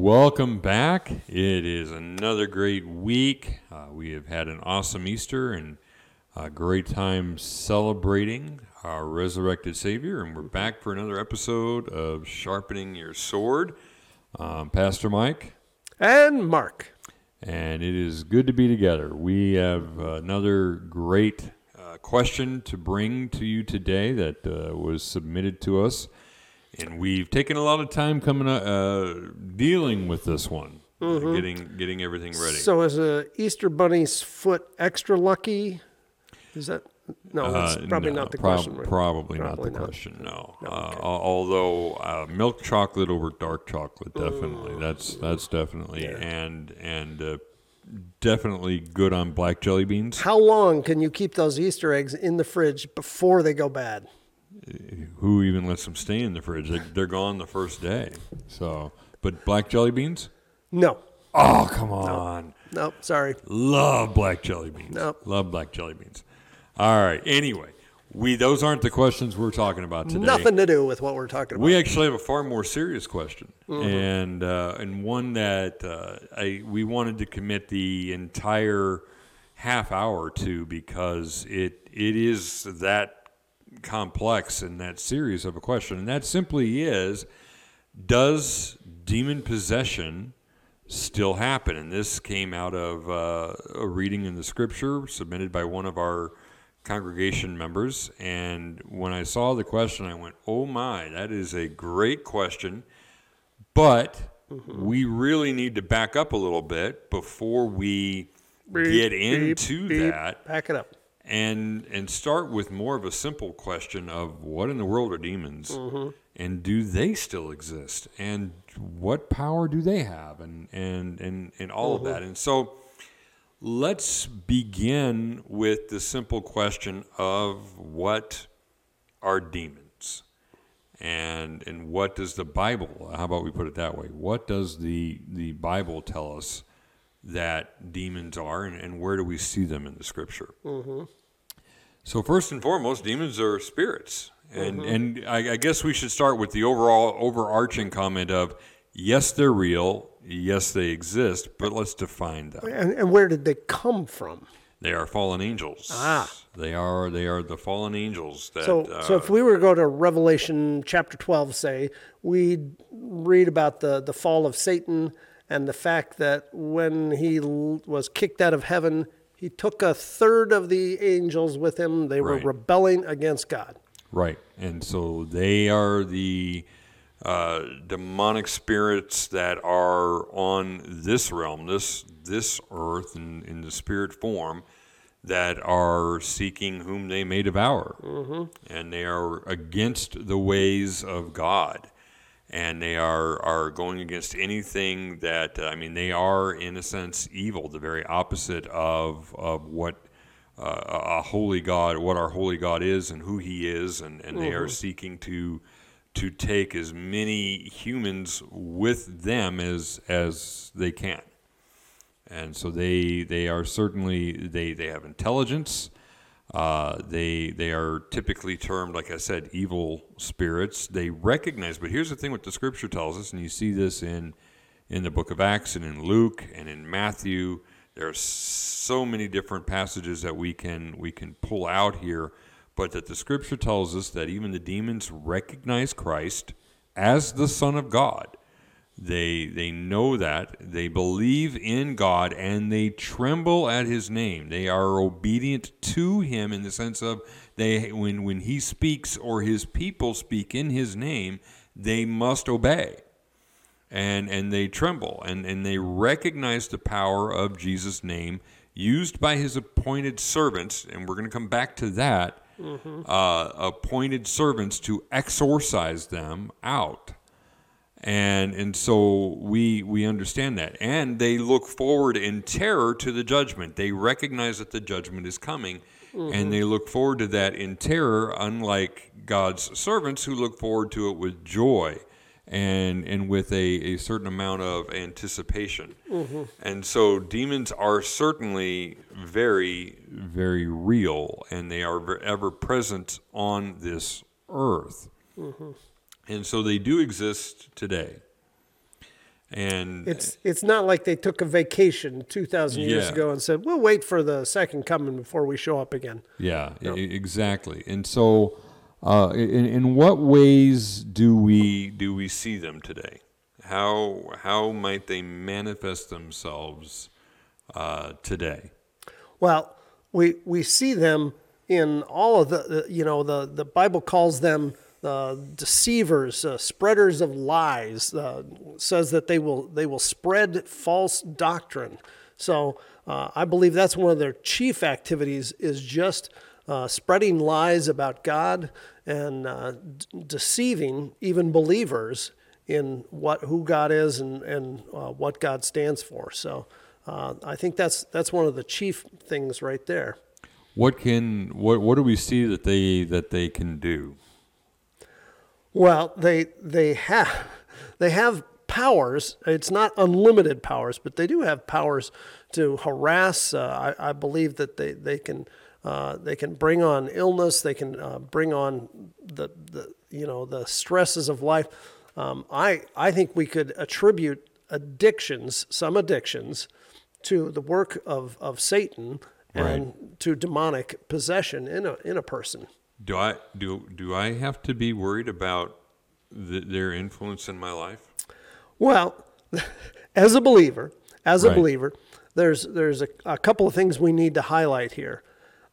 Welcome back. It is another great week. Uh, we have had an awesome Easter and a great time celebrating our resurrected Savior, and we're back for another episode of Sharpening Your Sword. Um, Pastor Mike, And Mark. and it is good to be together. We have another great uh, question to bring to you today that uh, was submitted to us, and we've taken a lot of time coming up, uh, dealing with this one, uh, getting getting everything ready. So is a Easter bunny's foot extra lucky? Is that no? That's Uh, probably no, not the prob- question. right? Probably, not the not. question. No. Uh, al- although uh, milk chocolate over dark chocolate, definitely. Mm. That's that's definitely and and uh, definitely good on black jelly beans. How long can you keep those Easter eggs in the fridge before they go bad? Who even lets them stay in the fridge? They, they're gone the first day. So, but black jelly beans. No, Oh come on! no, sorry. Love black jelly beans. Nope. Love black jelly beans. All right. Anyway, we those aren't the questions we're talking about today. Nothing to do with what we're talking about. We actually have a far more serious question, and uh, and one that uh, I we wanted to commit the entire half hour to because it it is that complex and that series of a question, and that simply is: Does demon possession still happen? And this came out of uh, a reading in the scripture submitted by one of our congregation members. And when I saw the question, I went, oh my, that is a great question. But we really need to back up a little bit before we get into beep, that Back it up. And and start with more of a simple question of what in the world are demons? Mm-hmm. And do they still exist? And what power do they have? And and and, and all of mm-hmm. that. And so let's begin with the simple question of what are demons? And and what does the bible how about we put it that way? What does the the bible tell us that demons are and, and where do we see them in the scripture so first and foremost, demons are spirits, and and I, I guess we should start with the overall overarching comment of yes, they're real, yes, they exist, but let's define them. And, and where did they come from? They are fallen angels. Ah. they are they are the fallen angels that. So, uh, so if we were to go to Revelation chapter 12, say, we'd read about the, the fall of Satan and the fact that when he l- was kicked out of heaven, he took a third of the angels with him. They were Right. rebelling against God. Right. And so they are the uh, demonic spirits that are on this realm, this this earth in, in the spirit form, that are seeking whom they may devour. And they are against the ways of God. And they are, are going against anything that, I mean, they are, in a sense, evil, the very opposite of, of what uh, a holy God, what our holy God is and who He is, and, and they are seeking to to take as many humans with them as as they can. And so they they are certainly they they have intelligence. Uh, they they are typically termed, like I said, evil spirits. They recognize, but here's the thing: what the Scripture tells us, and you see this in in the Book of Acts and in Luke and in Matthew. There are so many different passages that we can we can pull out here, but that the Scripture tells us that even the demons recognize Christ as the Son of God. They they know that. They believe in God and they tremble at His name. They are obedient to Him in the sense of they when when He speaks or His people speak in His name, they must obey. And and they tremble and and they recognize the power of Jesus name used by his appointed servants. And we're going to come back to that uh, appointed servants to exorcise them out and and so we we understand that. And they look forward in terror to the judgment. They recognize that the judgment is coming and mm-hmm. they look forward to that in terror unlike god's servants who look forward to it with joy and and with a, a certain amount of anticipation. Mm-hmm. And so demons are certainly very very real and they are ever present on this earth mm-hmm. And so they do exist today. And It's it's not like they took a vacation 2,000 years Yeah. ago and said, we'll wait for the second coming before we show up again. Yeah, e- exactly. And so, uh, in, in what ways do we do we see them today? How how might they manifest themselves uh, today? Well, we we see them in all of the, the you know the the Bible calls them deceivers, uh, spreaders of lies. Uh, says that they will they will spread false doctrine. So uh, I believe that's one of their chief activities is just uh, spreading lies about God and uh, d- deceiving even believers in what who God is and and what God stands for. So. I think that's that's one of the chief things right there. What can what what do we see that they that they can do? Well, they they have they have powers. It's not unlimited powers, but they do have powers to harass. Uh, I, I believe that they they can uh, they can bring on illness. They can uh, bring on the the you know the stresses of life. Um, I I think we could attribute addictions, some addictions, to the work of of Satan and to demonic possession in a in a person. Do I do do I have to be worried about th- their influence in my life? Well, as a believer, as a Right. believer, there's there's a, a couple of things we need to highlight here.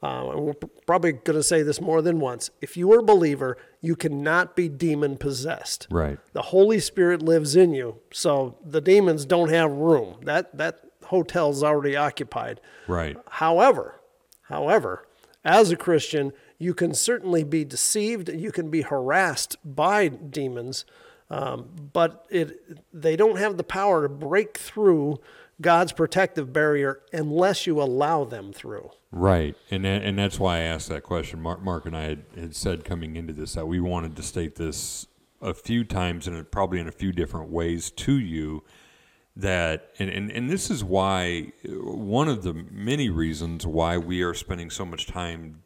Uh, and we're probably going to say this more than once. If you are a believer, you cannot be demon possessed. Right. The Holy Spirit lives in you, so the demons don't have room. That that hotel's already occupied. Right. However, however, as a Christian, you can certainly be deceived. You can be harassed by demons, um, but it they don't have the power to break through God's protective barrier unless you allow them through. Right, and and that's why I asked that question. Mark, Mark and I had, had said coming into this that we wanted to state this a few times and probably in a few different ways to you. That and, and, and this is why one of the many reasons why we are spending so much time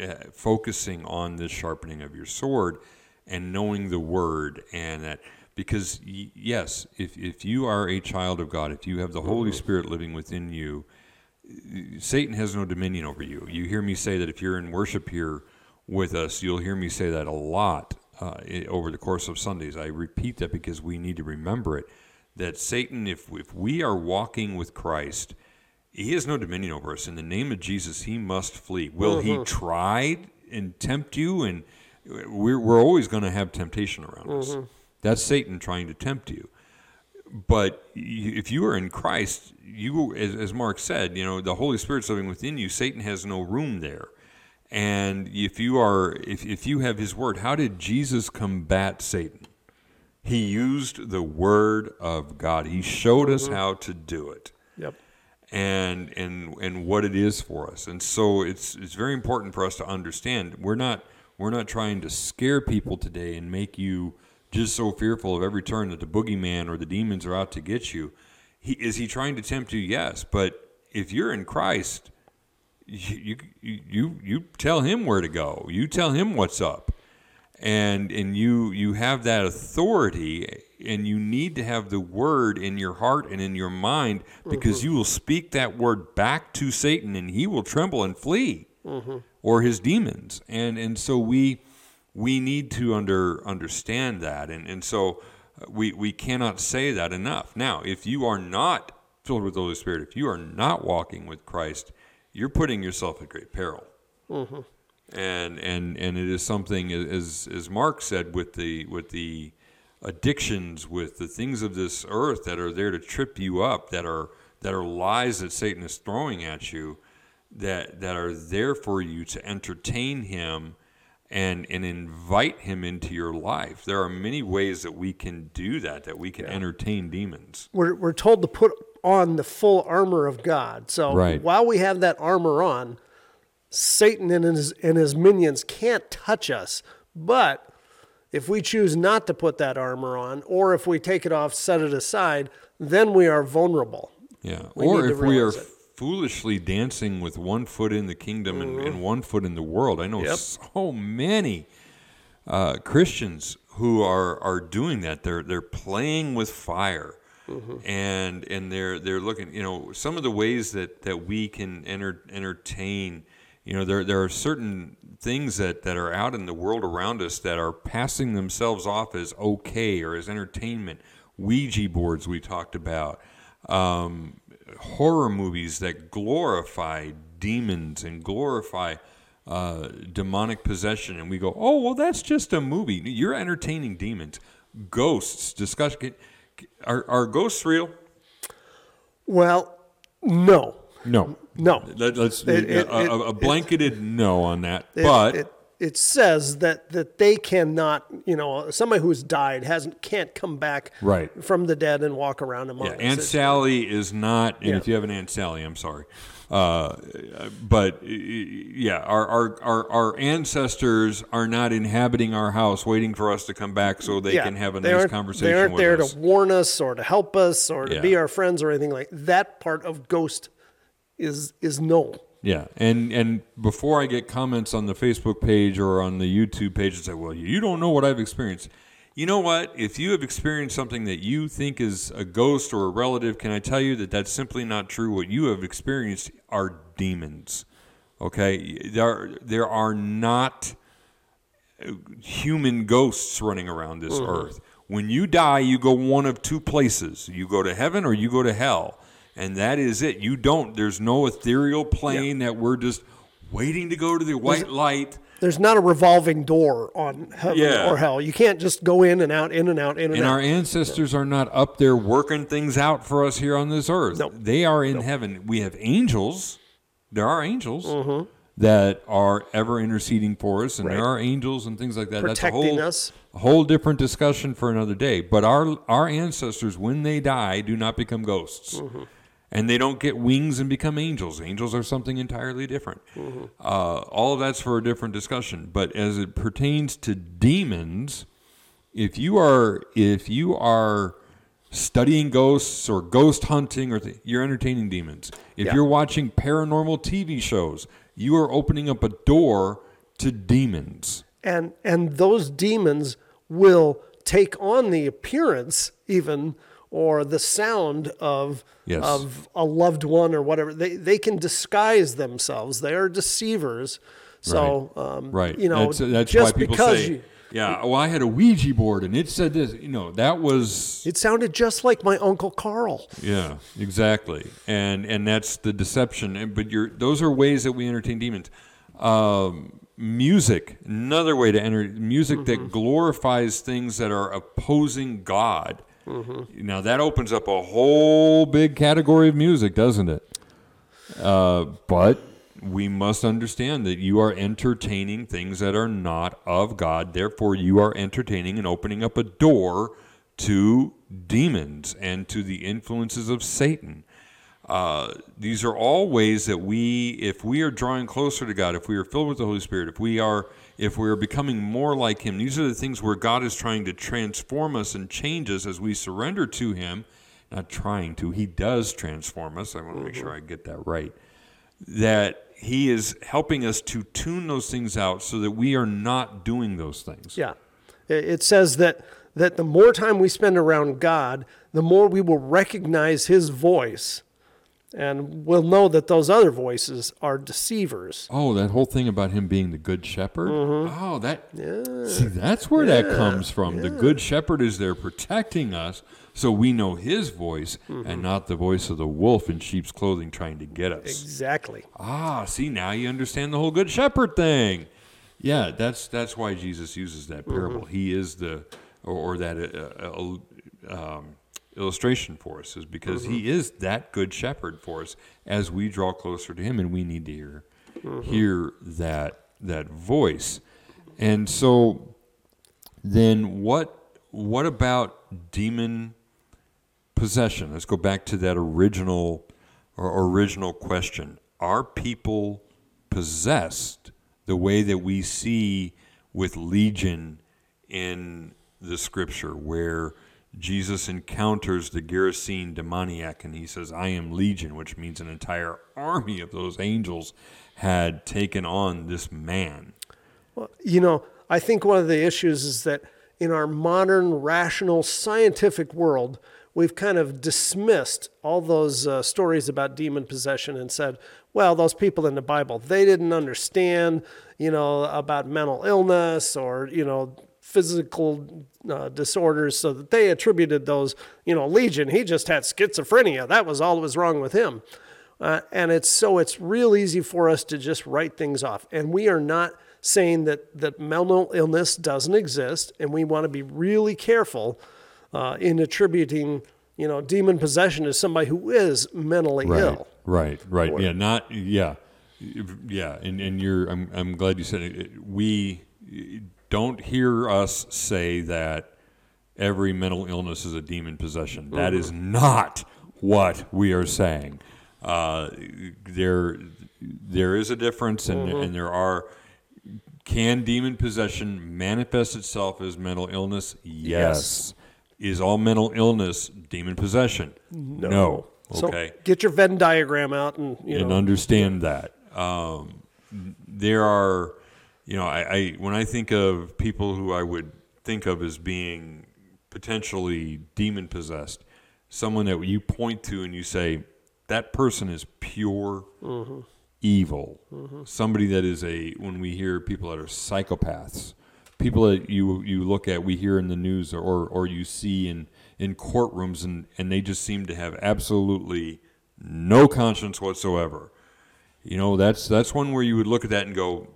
uh, focusing on this sharpening of your sword and knowing the word and that because y- yes if, if you are a child of god if you have the holy spirit living within you Satan has no dominion over you. You hear me say that if you're in worship here with us, you'll hear me say that a lot uh, over the course of Sundays. I repeat that because we need to remember it. That Satan, if if we are walking with Christ, he has no dominion over us. In the name of Jesus, he must flee. Will he mm-hmm. try and tempt you? And we're we're always going to have temptation around us. Mm-hmm. That's Satan trying to tempt you but if you are in Christ, you, as, as Mark said, you know the Holy Spirit's living within you. Satan has no room there. And if you are, if, if you have His Word, how did Jesus combat Satan? He used the Word of God. He showed us mm-hmm. how to do it Yep. And and and what it is for us. And so it's it's very important for us to understand we're not we're not trying to scare people today and make you just so fearful of every turn that the boogeyman or the demons are out to get you. He is he trying to tempt you? Yes, but if you're in Christ, you you you, you tell him where to go. You tell him what's up. And and you you have that authority and you need to have the word in your heart and in your mind because mm-hmm. you will speak that word back to Satan and he will tremble and flee mm-hmm. or his demons. And and so we we need to under understand that. And and so uh, we we cannot say that enough. Now, if you are not filled with the Holy Spirit, if you are not walking with Christ, you're putting yourself at great peril mm-hmm. And and and it is something as as Mark said with the with the addictions with the things of this earth that are there to trip you up that are that are lies that Satan is throwing at you that that are there for you to entertain him and and invite him into your life there are many ways that we can do that that we can entertain demons We're, we're told to put on the full armor of God. So Right. while we have that armor on, Satan and his, and his minions can't touch us. But if we choose not to put that armor on, or if we take it off, set it aside, then we are vulnerable. Yeah. We or if we are it. foolishly dancing with one foot in the kingdom and, and one foot in the world. I know Mm-hmm. Yep. so many uh, Christians who are, are doing that. They're they're playing with fire. and and they're they're looking. You know, some of the ways that that we can enter, entertain. You know, there there are certain things that that are out in the world around us that are passing themselves off as okay or as entertainment. Ouija boards we talked about. Um, horror movies that glorify demons and glorify uh, demonic possession, and we go, "Oh, well, that's just a movie. You're entertaining demons, ghosts, discussion. Are, are ghosts real? Well, no, No, no. Let, us It- it- a, a- blanketed no on that. It- but it, it says that that they cannot, you know, somebody who's died hasn't can't come back Right. from the dead and walk around among yeah, us. Aunt Sally is not. And Yeah. if you have an Aunt Sally, I'm sorry. Uh, but yeah, our, our our our ancestors are not inhabiting our house, waiting for us to come back so they yeah, can have a they nice conversation They aren't there us. to warn us or to help us or to be our friends or anything like that. Part of ghost is is no. Yeah, and and before I get comments on the Facebook page or on the YouTube page and say, "Well, you don't know what I've experienced," you know what? If you have experienced something that you think is a ghost or a relative, can I tell you that that's simply not true? What you have experienced are demons. Okay, there there are not uh, human ghosts running around this mm-hmm. earth. When you die, you go one of two places. You go to heaven or you go to hell. And that is it. You don't there's no ethereal plane that we're just waiting to go to the white light. There's not a revolving door on heaven Yeah. or hell. You can't just go in and out, in and out, in and, And out. our ancestors are not up there working things out for us here on this earth. Nope. They are in heaven. We have angels. There are angels Mm-hmm. that are ever interceding for us, and Right. there are angels and things like that. That's a Protecting whole, us. a whole different discussion for another day. But our our ancestors, when they die, do not become ghosts. Mm-hmm. And they don't get wings and become angels. Angels are something entirely different. Mm-hmm. Uh, all of that's for a different discussion. But as it pertains to demons, if you are if you are studying ghosts or ghost hunting or th- you're entertaining demons if Yeah. you're watching paranormal tv shows you are opening up a door to demons and and those demons will take on the appearance even or the sound of Yes. of a loved one or whatever. They they can disguise themselves. They are deceivers. So um, right. you know that's, that's just why people because say you, yeah well i had a ouija board and it said this. You know that was it sounded just like my uncle Carl. Yeah, exactly, and and that's the deception. And but you're those are ways that we entertain demons. Um, music, another way to enter music that glorifies things that are opposing God. Now that opens up a whole big category of music, doesn't it? Uh, but we must understand that you are entertaining things that are not of God. Therefore, you are entertaining and opening up a door to demons and to the influences of Satan. Uh, these are all ways that we, if we are drawing closer to God, if we are filled with the Holy Spirit, if we are, if we are becoming more like Him, these are the things where God is trying to transform us and change us as we surrender to Him. Not trying to, He does transform us. I want to make sure I get that right. That He is helping us to tune those things out so that we are not doing those things. Yeah. It says that that the more time we spend around God, the more we will recognize his voice and we'll know that those other voices are deceivers. Oh, that whole thing about him being the good shepherd. Oh, that yeah. see, that's where that comes from. The good shepherd is there protecting us, so we know his voice and not the voice of the wolf in sheep's clothing trying to get us. Exactly. Ah, see, now you understand the whole good shepherd thing. Yeah, that's that's why Jesus uses that parable. He is the or, or that uh, uh, um, illustration for us is because he mm-hmm. is that good shepherd for us as we draw closer to him, and we need to hear mm-hmm. hear that that voice. And so, then what what about demon possession? Let's go back to that original or original question. Are people possessed the way that we see with Legion in the scripture, where Jesus encounters the Gerasene demoniac and he says, I am Legion, which means an entire army of those angels had taken on this man. Well, you know, I think one of the issues is that in our modern, rational, scientific world, we've kind of dismissed all those uh, stories about demon possession and said, well, those people in the Bible, they didn't understand, you know, about mental illness or, you know, physical uh, disorders, so that they attributed those, you know, Legion, he just had schizophrenia. That was all that was wrong with him. Uh, and it's so it's real easy for us to just write things off. And we are not saying that, that mental illness doesn't exist, and we want to be really careful uh, in attributing, you know, demon possession to somebody who is mentally right, ill. Right, right. yeah, not yeah, yeah. And and you're. I'm I'm glad you said it. We don't hear us say that every mental illness is a demon possession. That is not what we are saying. Uh, there there is a difference, and and there are. Can demon possession manifest itself as mental illness? Yes. Is all mental illness demon possession? No. Okay. So get your Venn diagram out and you and know understand that. Um, there are, you know, I, I when I think of people who I would think of as being potentially demon possessed, someone that you point to and you say that person is pure mm-hmm. evil. Mm-hmm. Somebody that is a when we hear people that are psychopaths, people that you you look at, we hear in the news or or you see in in courtrooms, and and they just seem to have absolutely no conscience whatsoever. You know, that's that's one where you would look at that and go,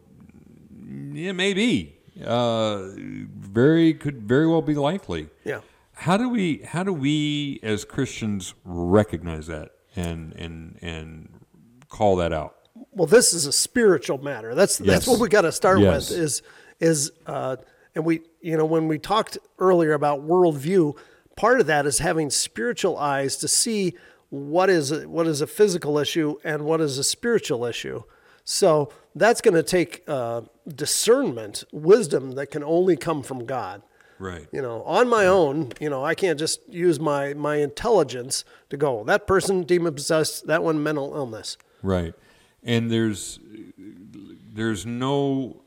yeah, maybe. Uh, very could very well be likely. Yeah. How do we how do we as Christians recognize that and and and call that out? well, this is a spiritual matter. That's that's what we got to start Yes. with. Is is uh, and we you know when we talked earlier about worldview, part of that is having spiritual eyes to see what is a, what is a physical issue and what is a spiritual issue. So that's going to take uh, discernment, wisdom that can only come from God. Right. You know, on my own, you know, I can't just use my my intelligence to go that person demon possessed, that one mental illness. Right. And there's there's no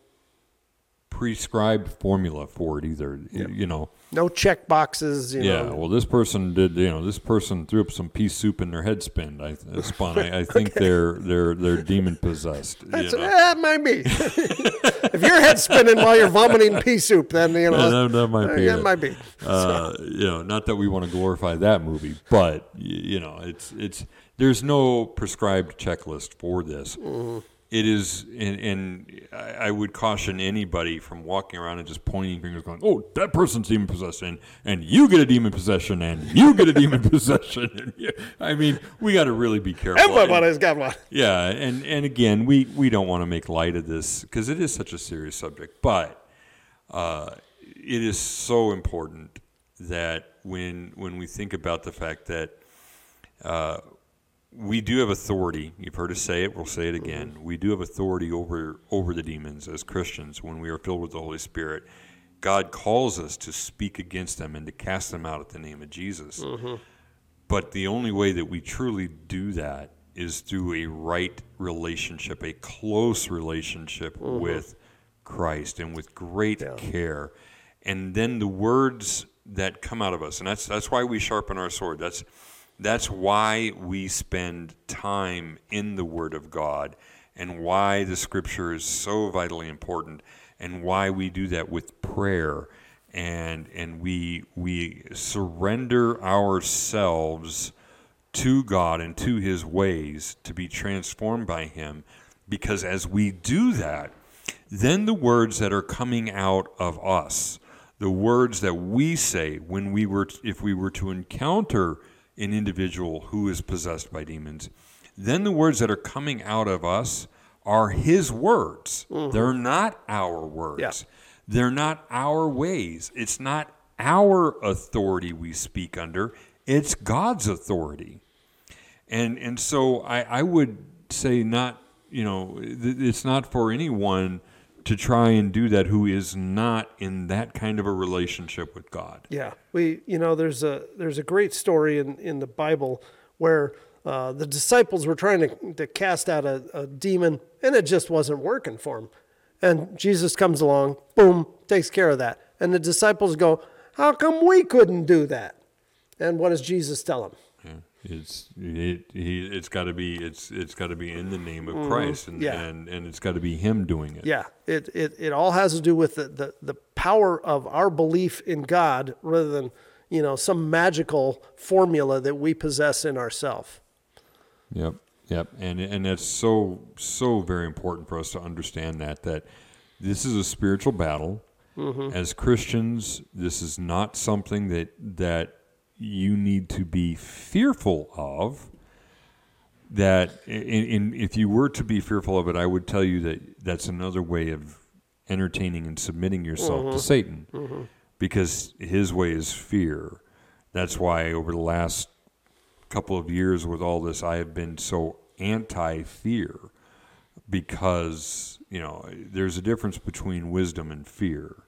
prescribed formula for it either. You know. No check boxes. You Yeah, know, well, this person did. You know, this person threw up some pea soup in their head spin. I uh, spun. I, I think they're they're they're demon possessed. That's, you know? that might be. if your head's spinning while you're vomiting pea soup, then you know Yeah, that, that might be. that it. might be. Uh, you know, not that we want to glorify that movie, but you know, it's it's there's no prescribed checklist for this. Mm-hmm. It is, and, and I would caution anybody from walking around and just pointing fingers, going, "Oh, that person's demon possession, and you get a demon possession, and you get a demon possession." You- I mean, we got to really be careful. And- Everybody's got one. yeah, and and again, we we don't want to make light of this because it is such a serious subject, but uh, it is so important that when when we think about the fact that uh, we do have authority, you've heard us say it, we'll say it again. We do have authority over over the demons as Christians when we are filled with the Holy Spirit. God calls us to speak against them and to cast them out at the name of Jesus. Mm-hmm. But the only way that we truly do that is through a right relationship, a close relationship mm-hmm. with Christ and with great care. And then the words that come out of us, and that's that's why we sharpen our sword. That's that's why we spend time in the Word of God and why the scripture is so vitally important and why we do that with prayer and and we we surrender ourselves to God and to his ways to be transformed by him. Because as we do that then the words that are coming out of us the words that we say when we were if we were to encounter an individual who is possessed by demons then the words that are coming out of us are his words mm-hmm. they're not our words Yeah. they're not our ways. It's not our authority we speak under. It's God's authority. And and so I, I would say not, you know, th- it's not for anyone to try and do that who is not in that kind of a relationship with God. Yeah, we you know there's a there's a great story in in the Bible where uh, the disciples were trying to to cast out a, a demon and it just wasn't working for them, and Jesus comes along, boom, takes care of that, and the disciples go, how come we couldn't do that? And what does Jesus tell him? It's it, he, it's got to be it's it's got to be in the name of Christ and, Mm-hmm. Yeah. and and it's got to be him doing it. Yeah, it, it, it all has to do with the, the, the power of our belief in God rather than, you know, some magical formula that we possess in ourselves. Yep, yep, and and that's so so very important for us to understand that that this is a spiritual battle. As Christians, this is not something that that you need to be fearful of. That in, in if you were to be fearful of it, I would tell you that that's another way of entertaining and submitting yourself to mm-hmm. Satan, mm-hmm. because his way is fear. That's why over the last couple of years with all this, I have been so anti fear because, you know, there's a difference between wisdom and fear.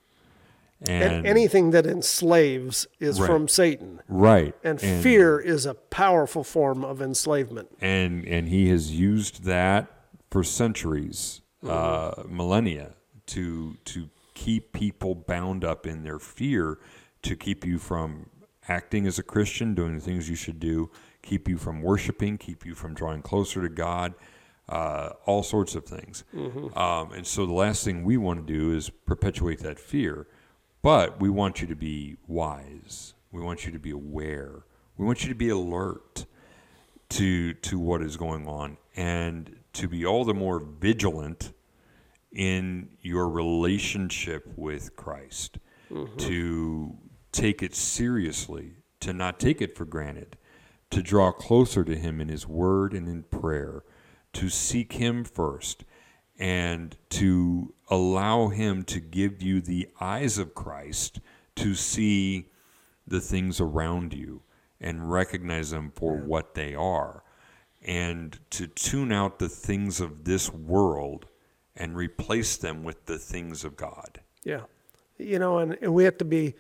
And And, anything that enslaves is Right. from Satan. right. And, fear is a powerful form of enslavement. and and he has used that for centuries, uh, millennia, to to keep people bound up in their fear, to keep you from acting as a Christian, doing the things you should do, keep you from worshiping, keep you from drawing closer to God, uh, all sorts of things. Um, and so the last thing we want to do is perpetuate that fear, but we want you to be wise. We want you to be aware. We want you to be alert to to what is going on and to be all the more vigilant in your relationship with Christ mm-hmm. to take it seriously to not take it for granted to draw closer to him in his word and in prayer to seek him first and to allow him to give you the eyes of Christ to see the things around you and recognize them for what they are and to tune out the things of this world and replace them with the things of God. Yeah. You know, and, and we have to be,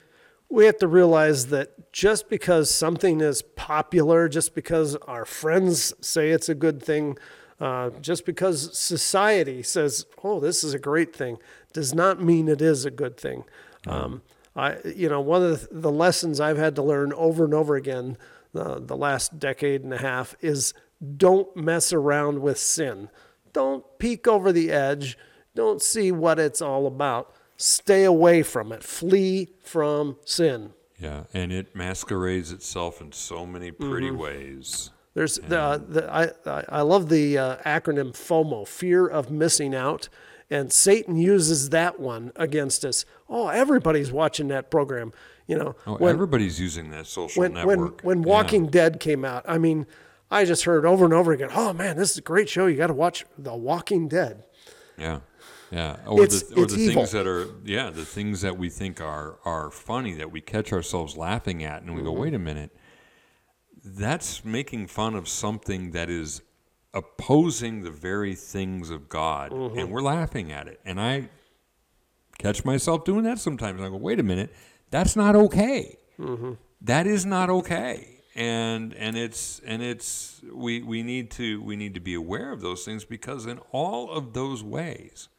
we have to realize that just because something is popular, just because our friends say it's a good thing, uh, just because society says, oh, this is a great thing, does not mean it is a good thing. Um, I, you know, one of the, the lessons I've had to learn over and over again uh, the last decade and a half is don't mess around with sin. Don't peek over the edge. Don't see what it's all about. Stay away from it. Flee from sin. Yeah, and it masquerades itself in so many pretty ways. There's the, the I I- love the uh, acronym FOMO, fear of missing out, and Satan uses that one against us. Oh, everybody's watching that program. You know, Oh, when everybody's using that social when when network. when Yeah. Walking Dead came out, I mean, I just heard over and over again. Oh man, this is a great show. You got to watch The Walking Dead. Yeah, yeah. Or It's- the or the evil. things that are yeah the things that we think are are funny that we catch ourselves laughing at and we Mm-hmm. go wait a minute, that's making fun of something that is opposing the very things of God. Mm-hmm. and we're laughing at it. And I catch myself doing that sometimes. And I go wait a minute. That's not okay. Mm-hmm. That is not okay. And and it's and it's we we need to we need to be aware of those things because in all of those ways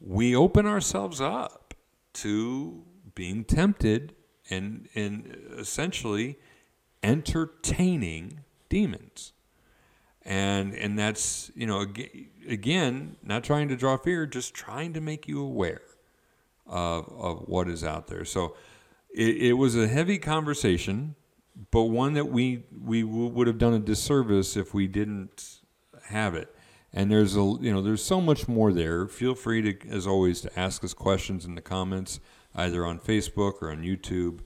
we open ourselves up to being tempted and and essentially entertaining demons. And and that's you know again not trying to draw fear just trying to make you aware of, of what is out there. So it, it was a heavy conversation but one that we we w- would have done a disservice if we didn't have it. And there's a you know there's so much more there. Feel free to as always to ask us questions in the comments either on facebook or on youtube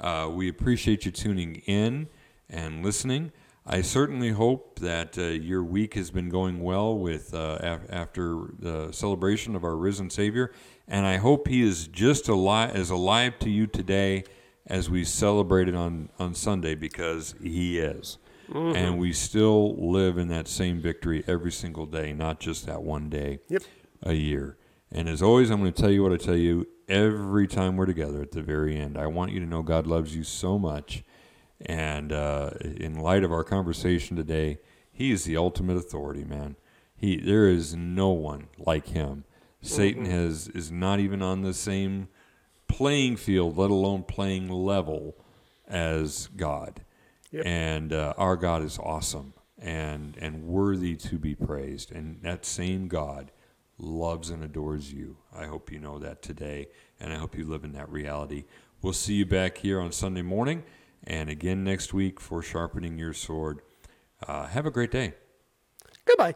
uh, we appreciate you tuning in and listening I certainly hope that uh, your week has been going well with uh, af- after the celebration of our risen Savior, and I hope He is just alive as alive to you today as we celebrated on on Sunday because He is, and we still live in that same victory every single day, not just that one day Yep. a year. And as always, I'm going to tell you what I tell you every time we're together at the very end. I want you to know God loves you so much. And uh, in light of our conversation today, He is the ultimate authority, man. He there is no one like Him. Satan has is not even on the same playing field, let alone playing level as God. Yep. And uh, our God is awesome and, and worthy to be praised. And that same God loves and adores you. I hope you know that today, and I hope you live in that reality. We'll see you back here on Sunday morning and again next week for Sharpening Your Sword. Uh, have a great day. Goodbye.